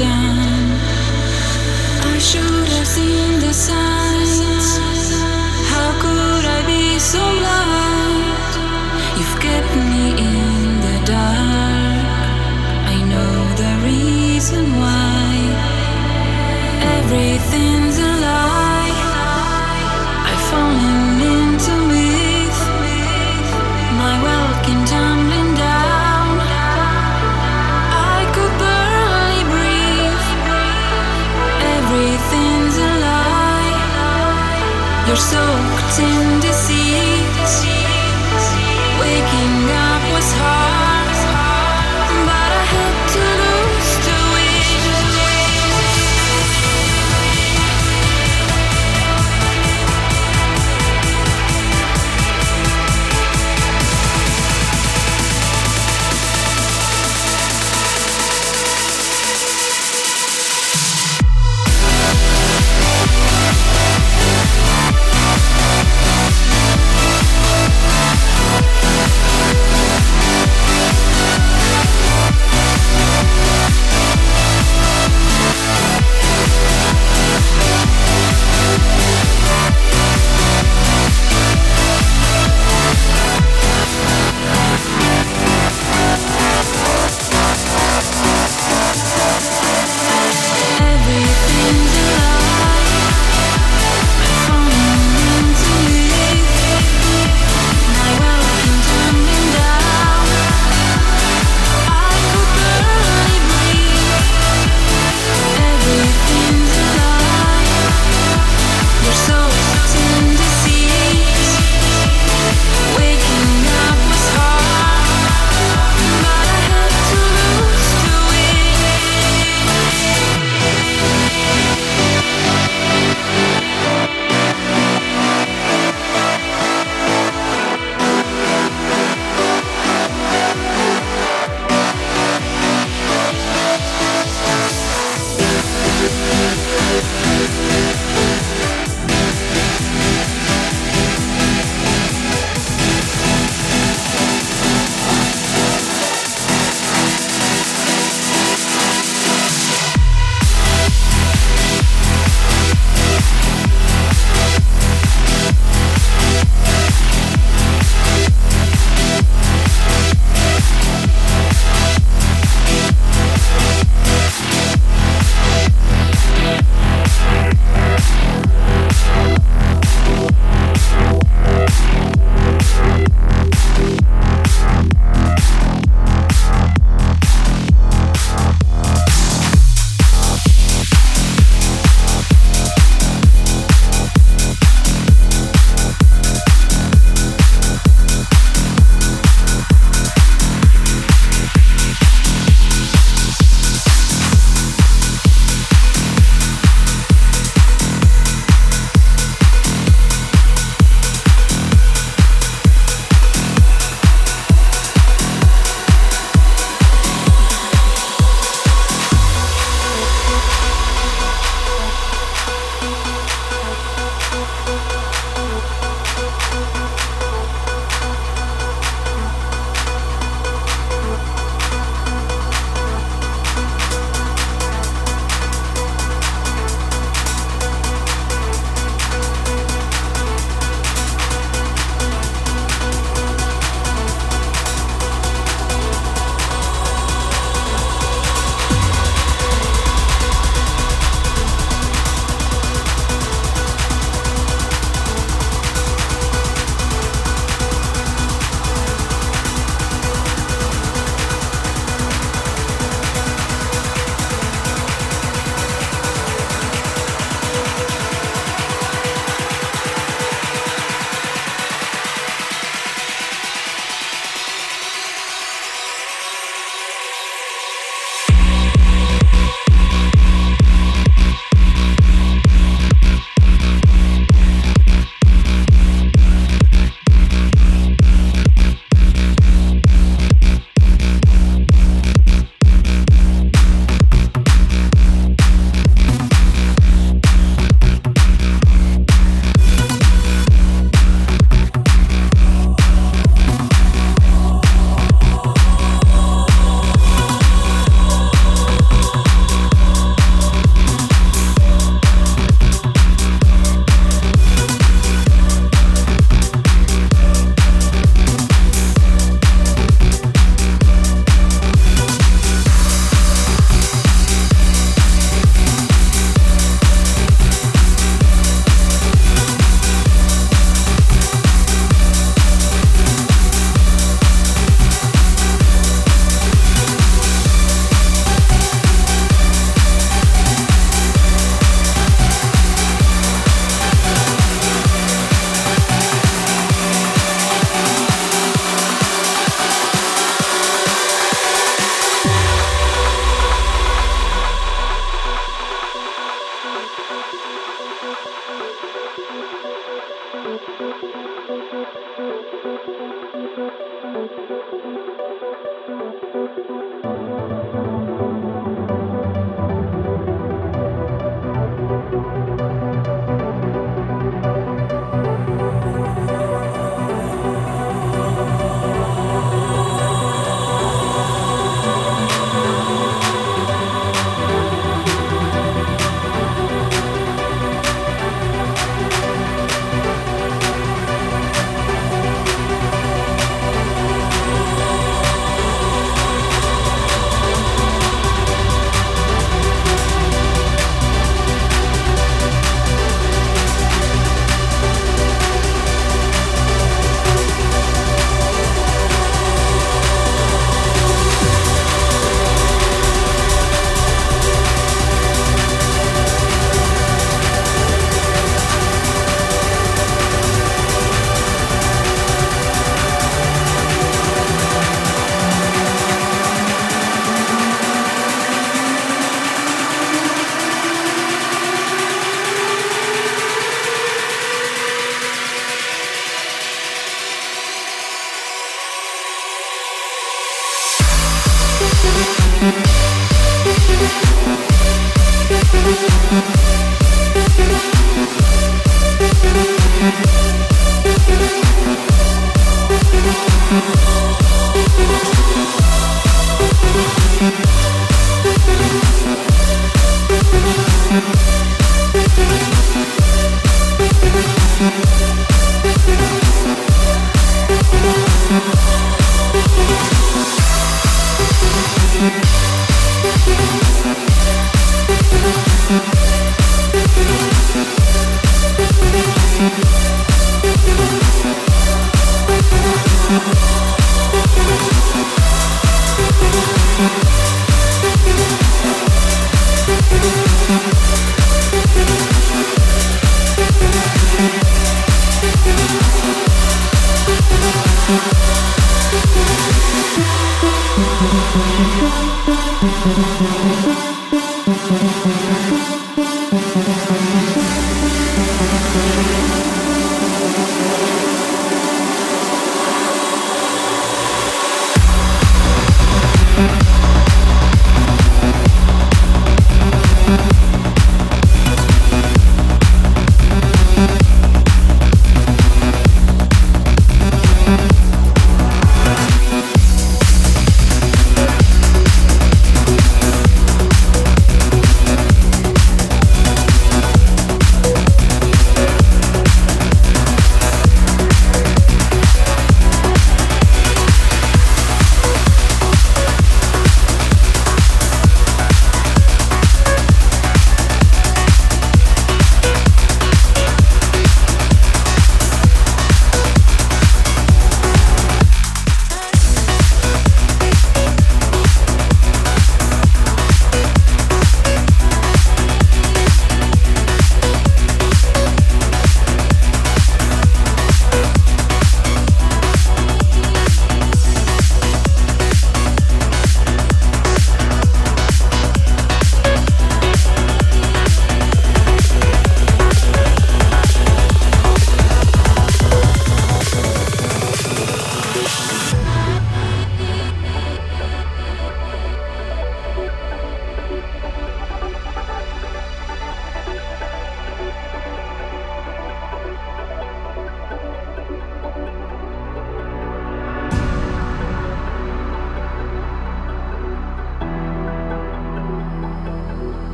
I should have seen the signs. How could I be so blind? You've kept me. you're soaked in.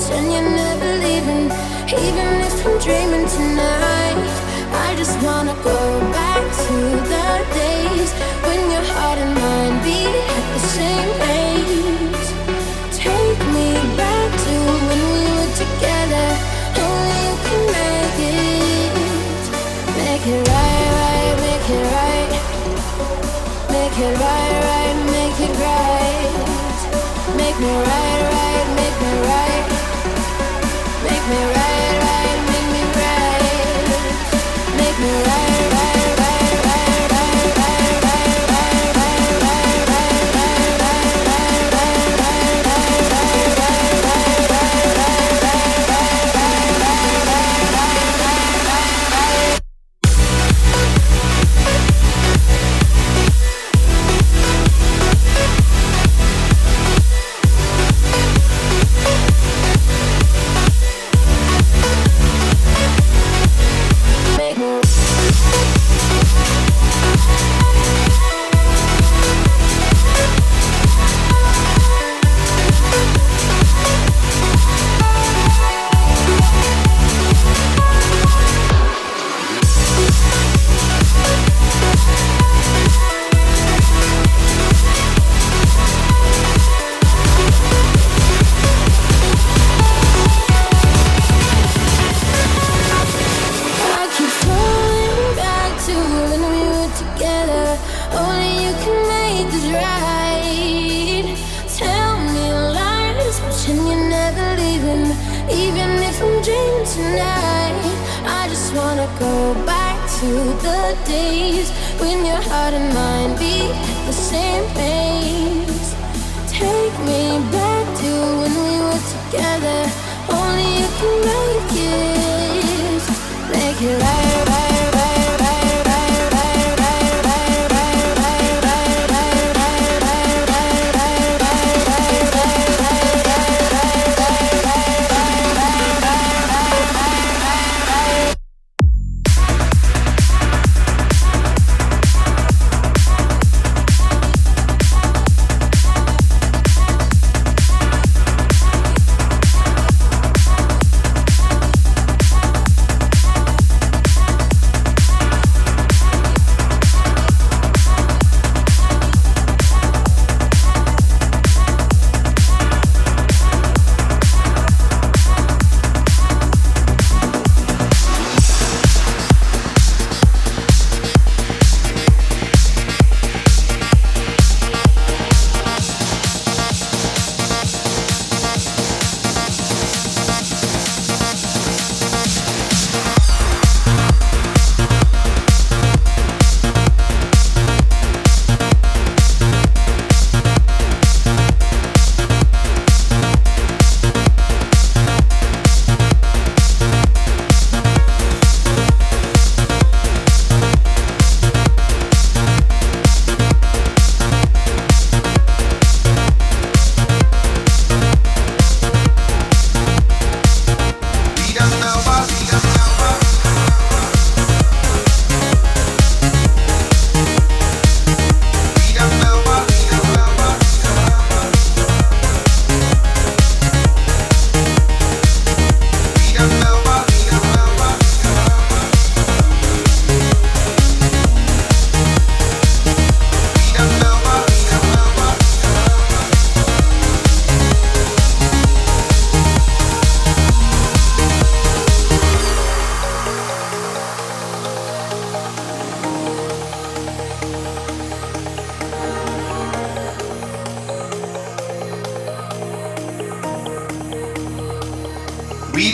Pretend you're never leaving. Even if I'm dreaming tonight, I just wanna go back to the days when your heart and mind beat at the same pace. Take me back to when we were together. Only you can make it. Make it right, right, make it right. Make it right, right, make it right. Make me right,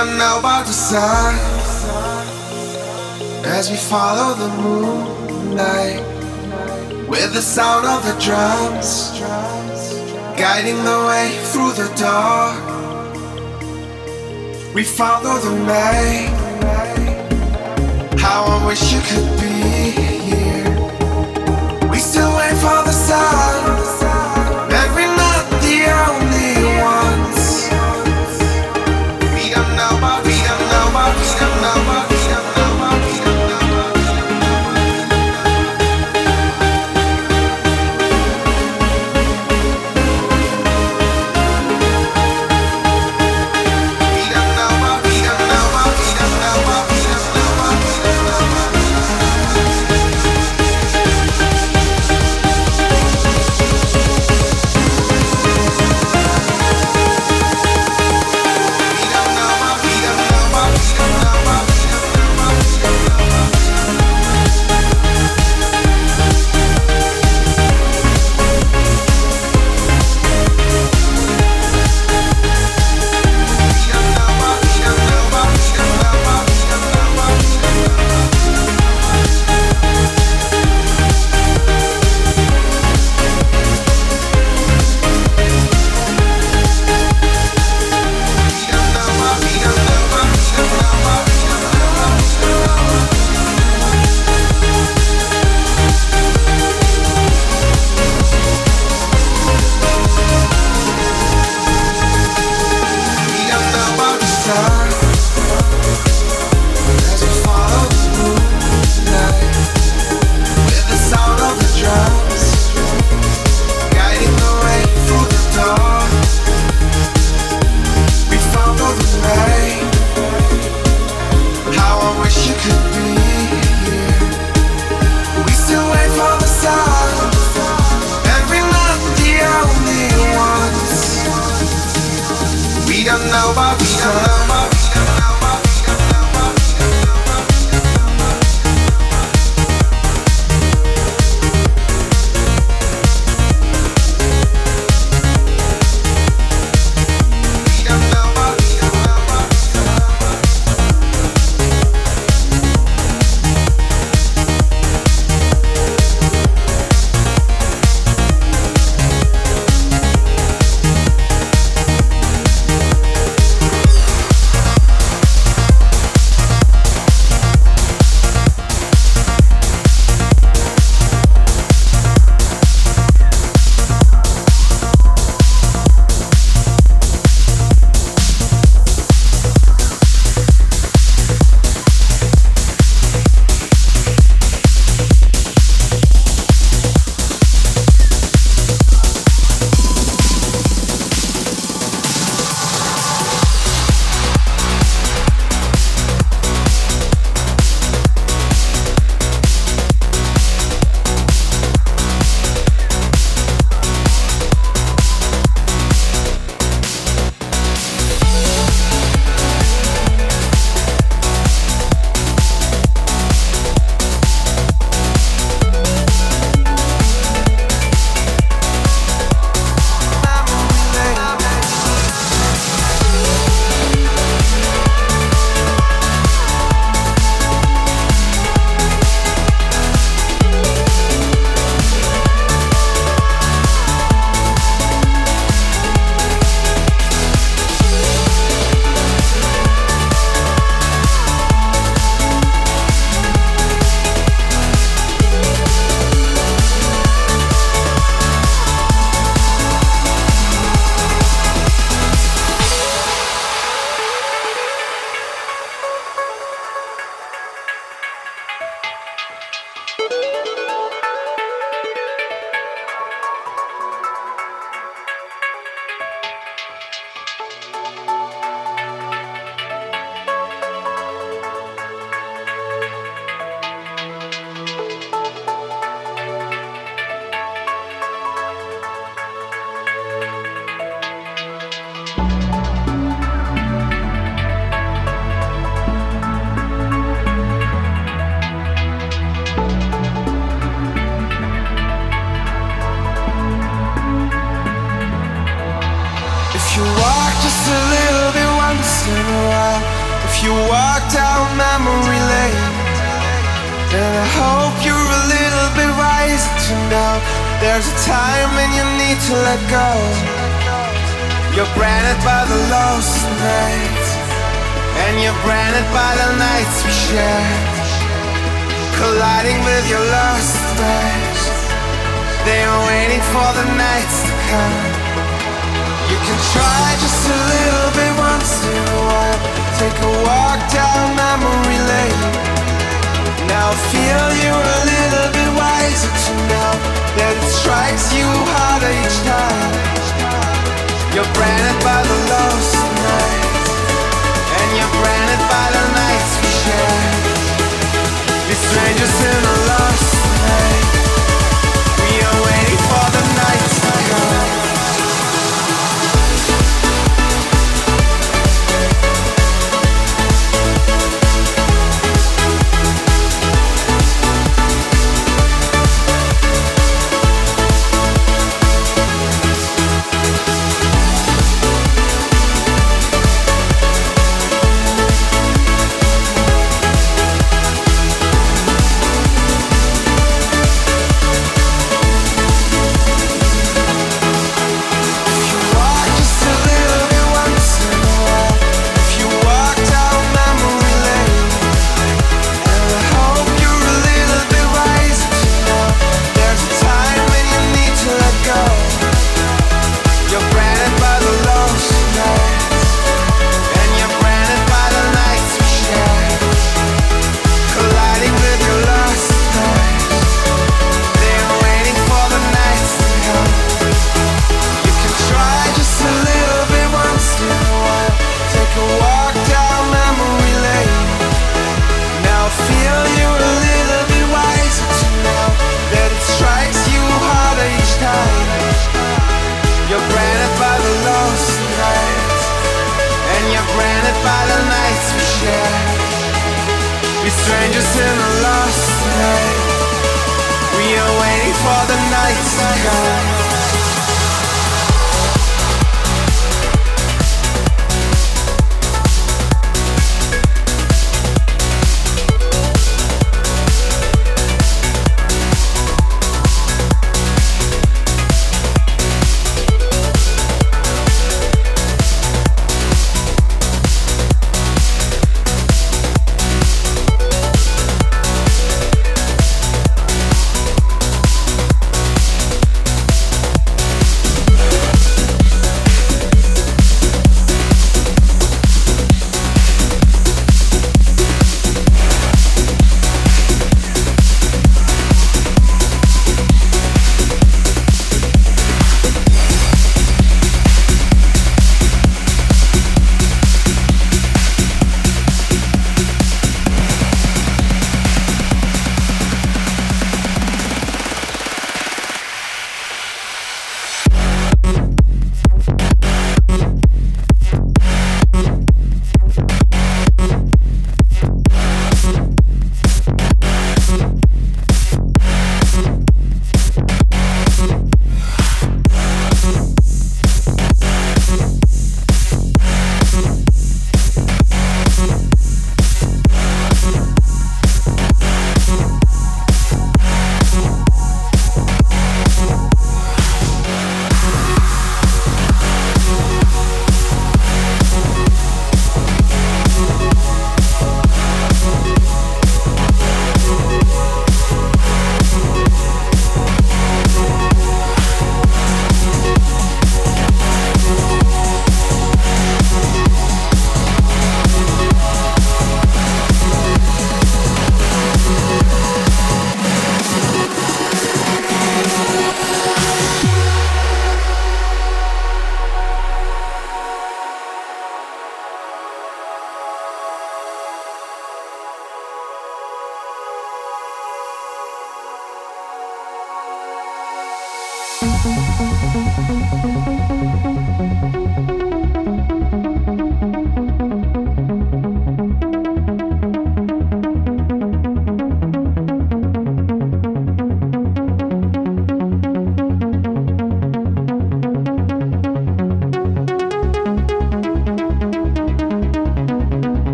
am now about to sigh as we follow the moonlight with the sound of the drums guiding the way through the dark. We follow the night. How I wish you could be here. We still wait for the sun.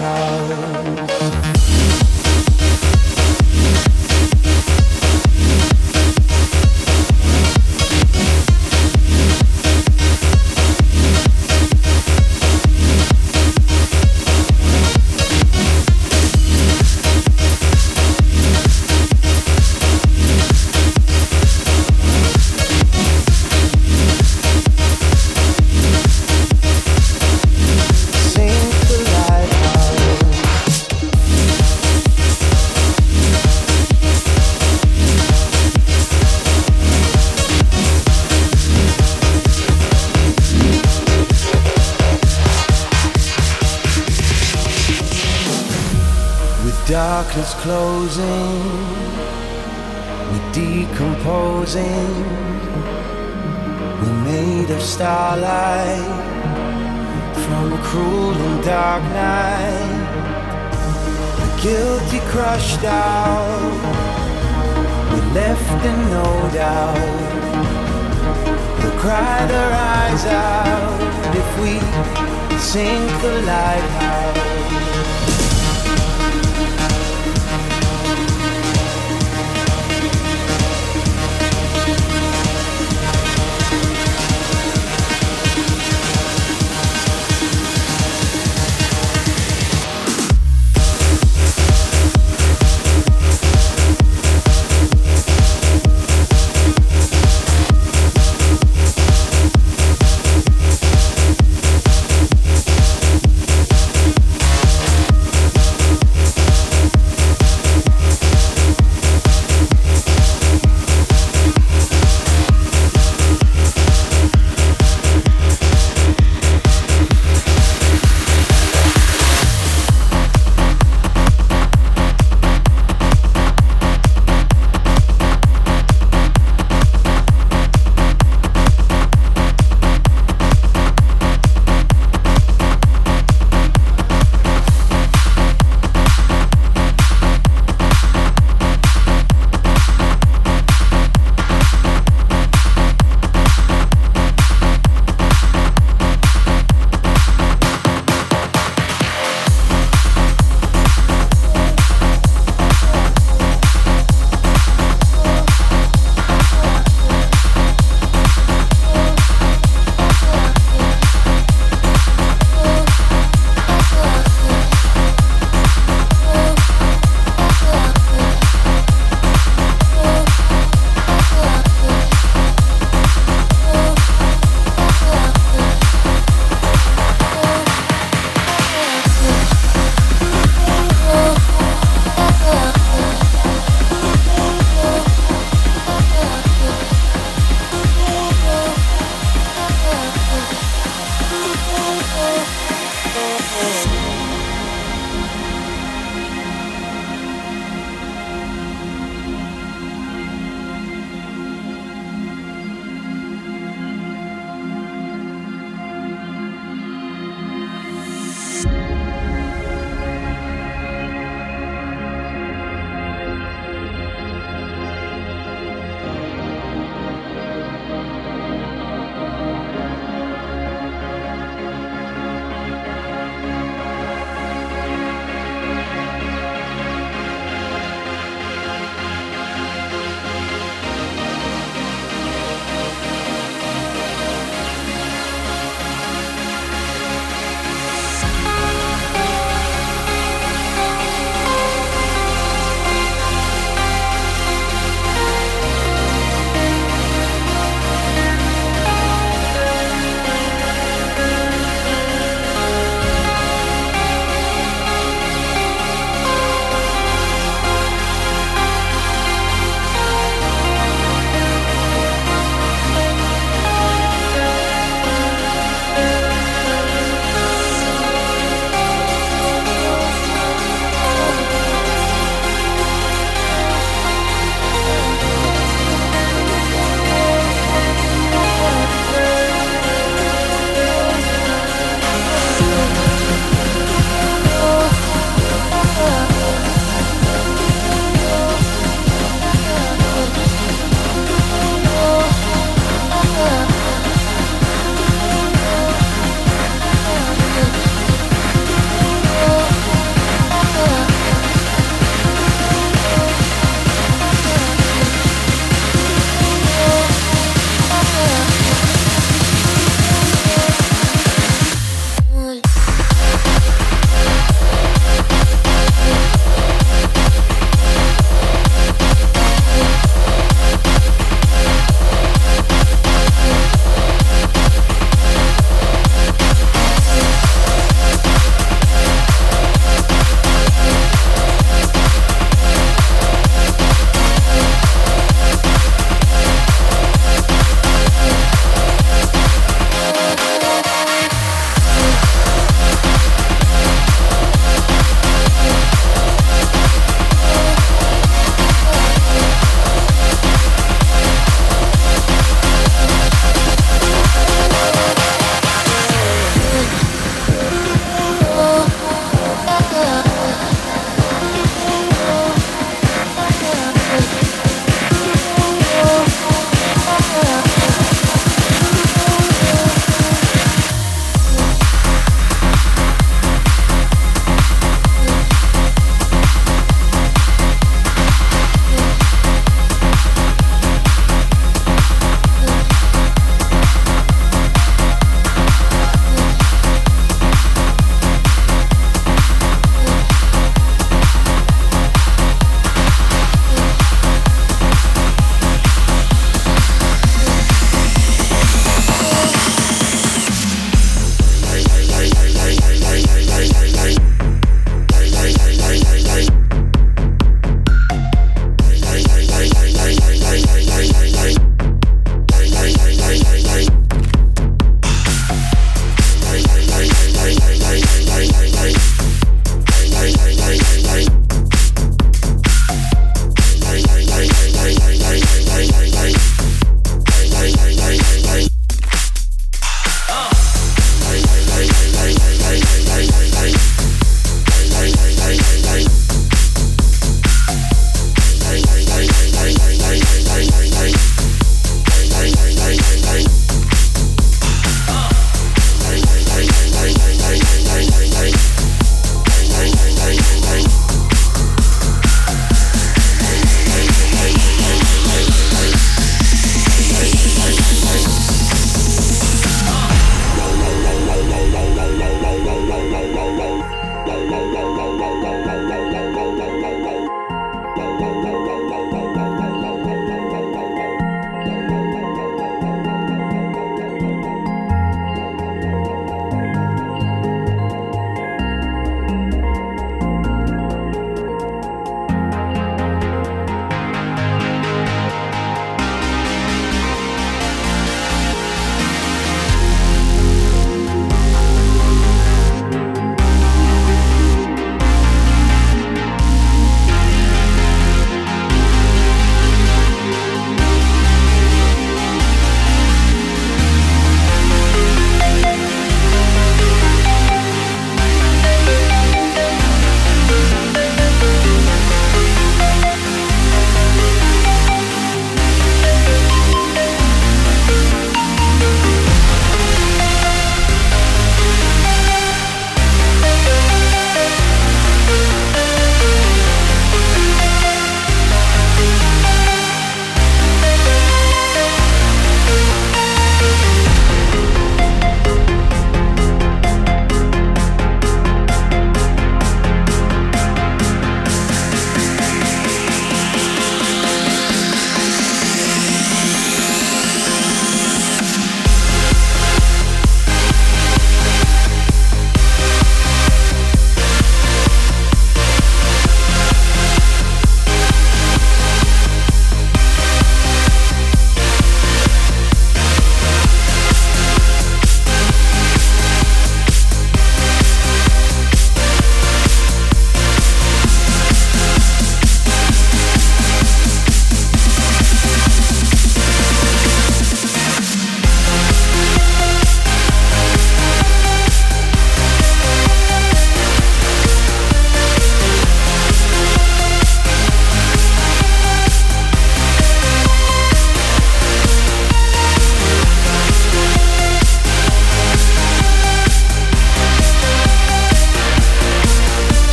house. fast closing, we're decomposing. We're made of starlight from a cruel and dark night. We're guilty, crushed out, we're left in no doubt. We'll cry their eyes out if we sink the lighthouse.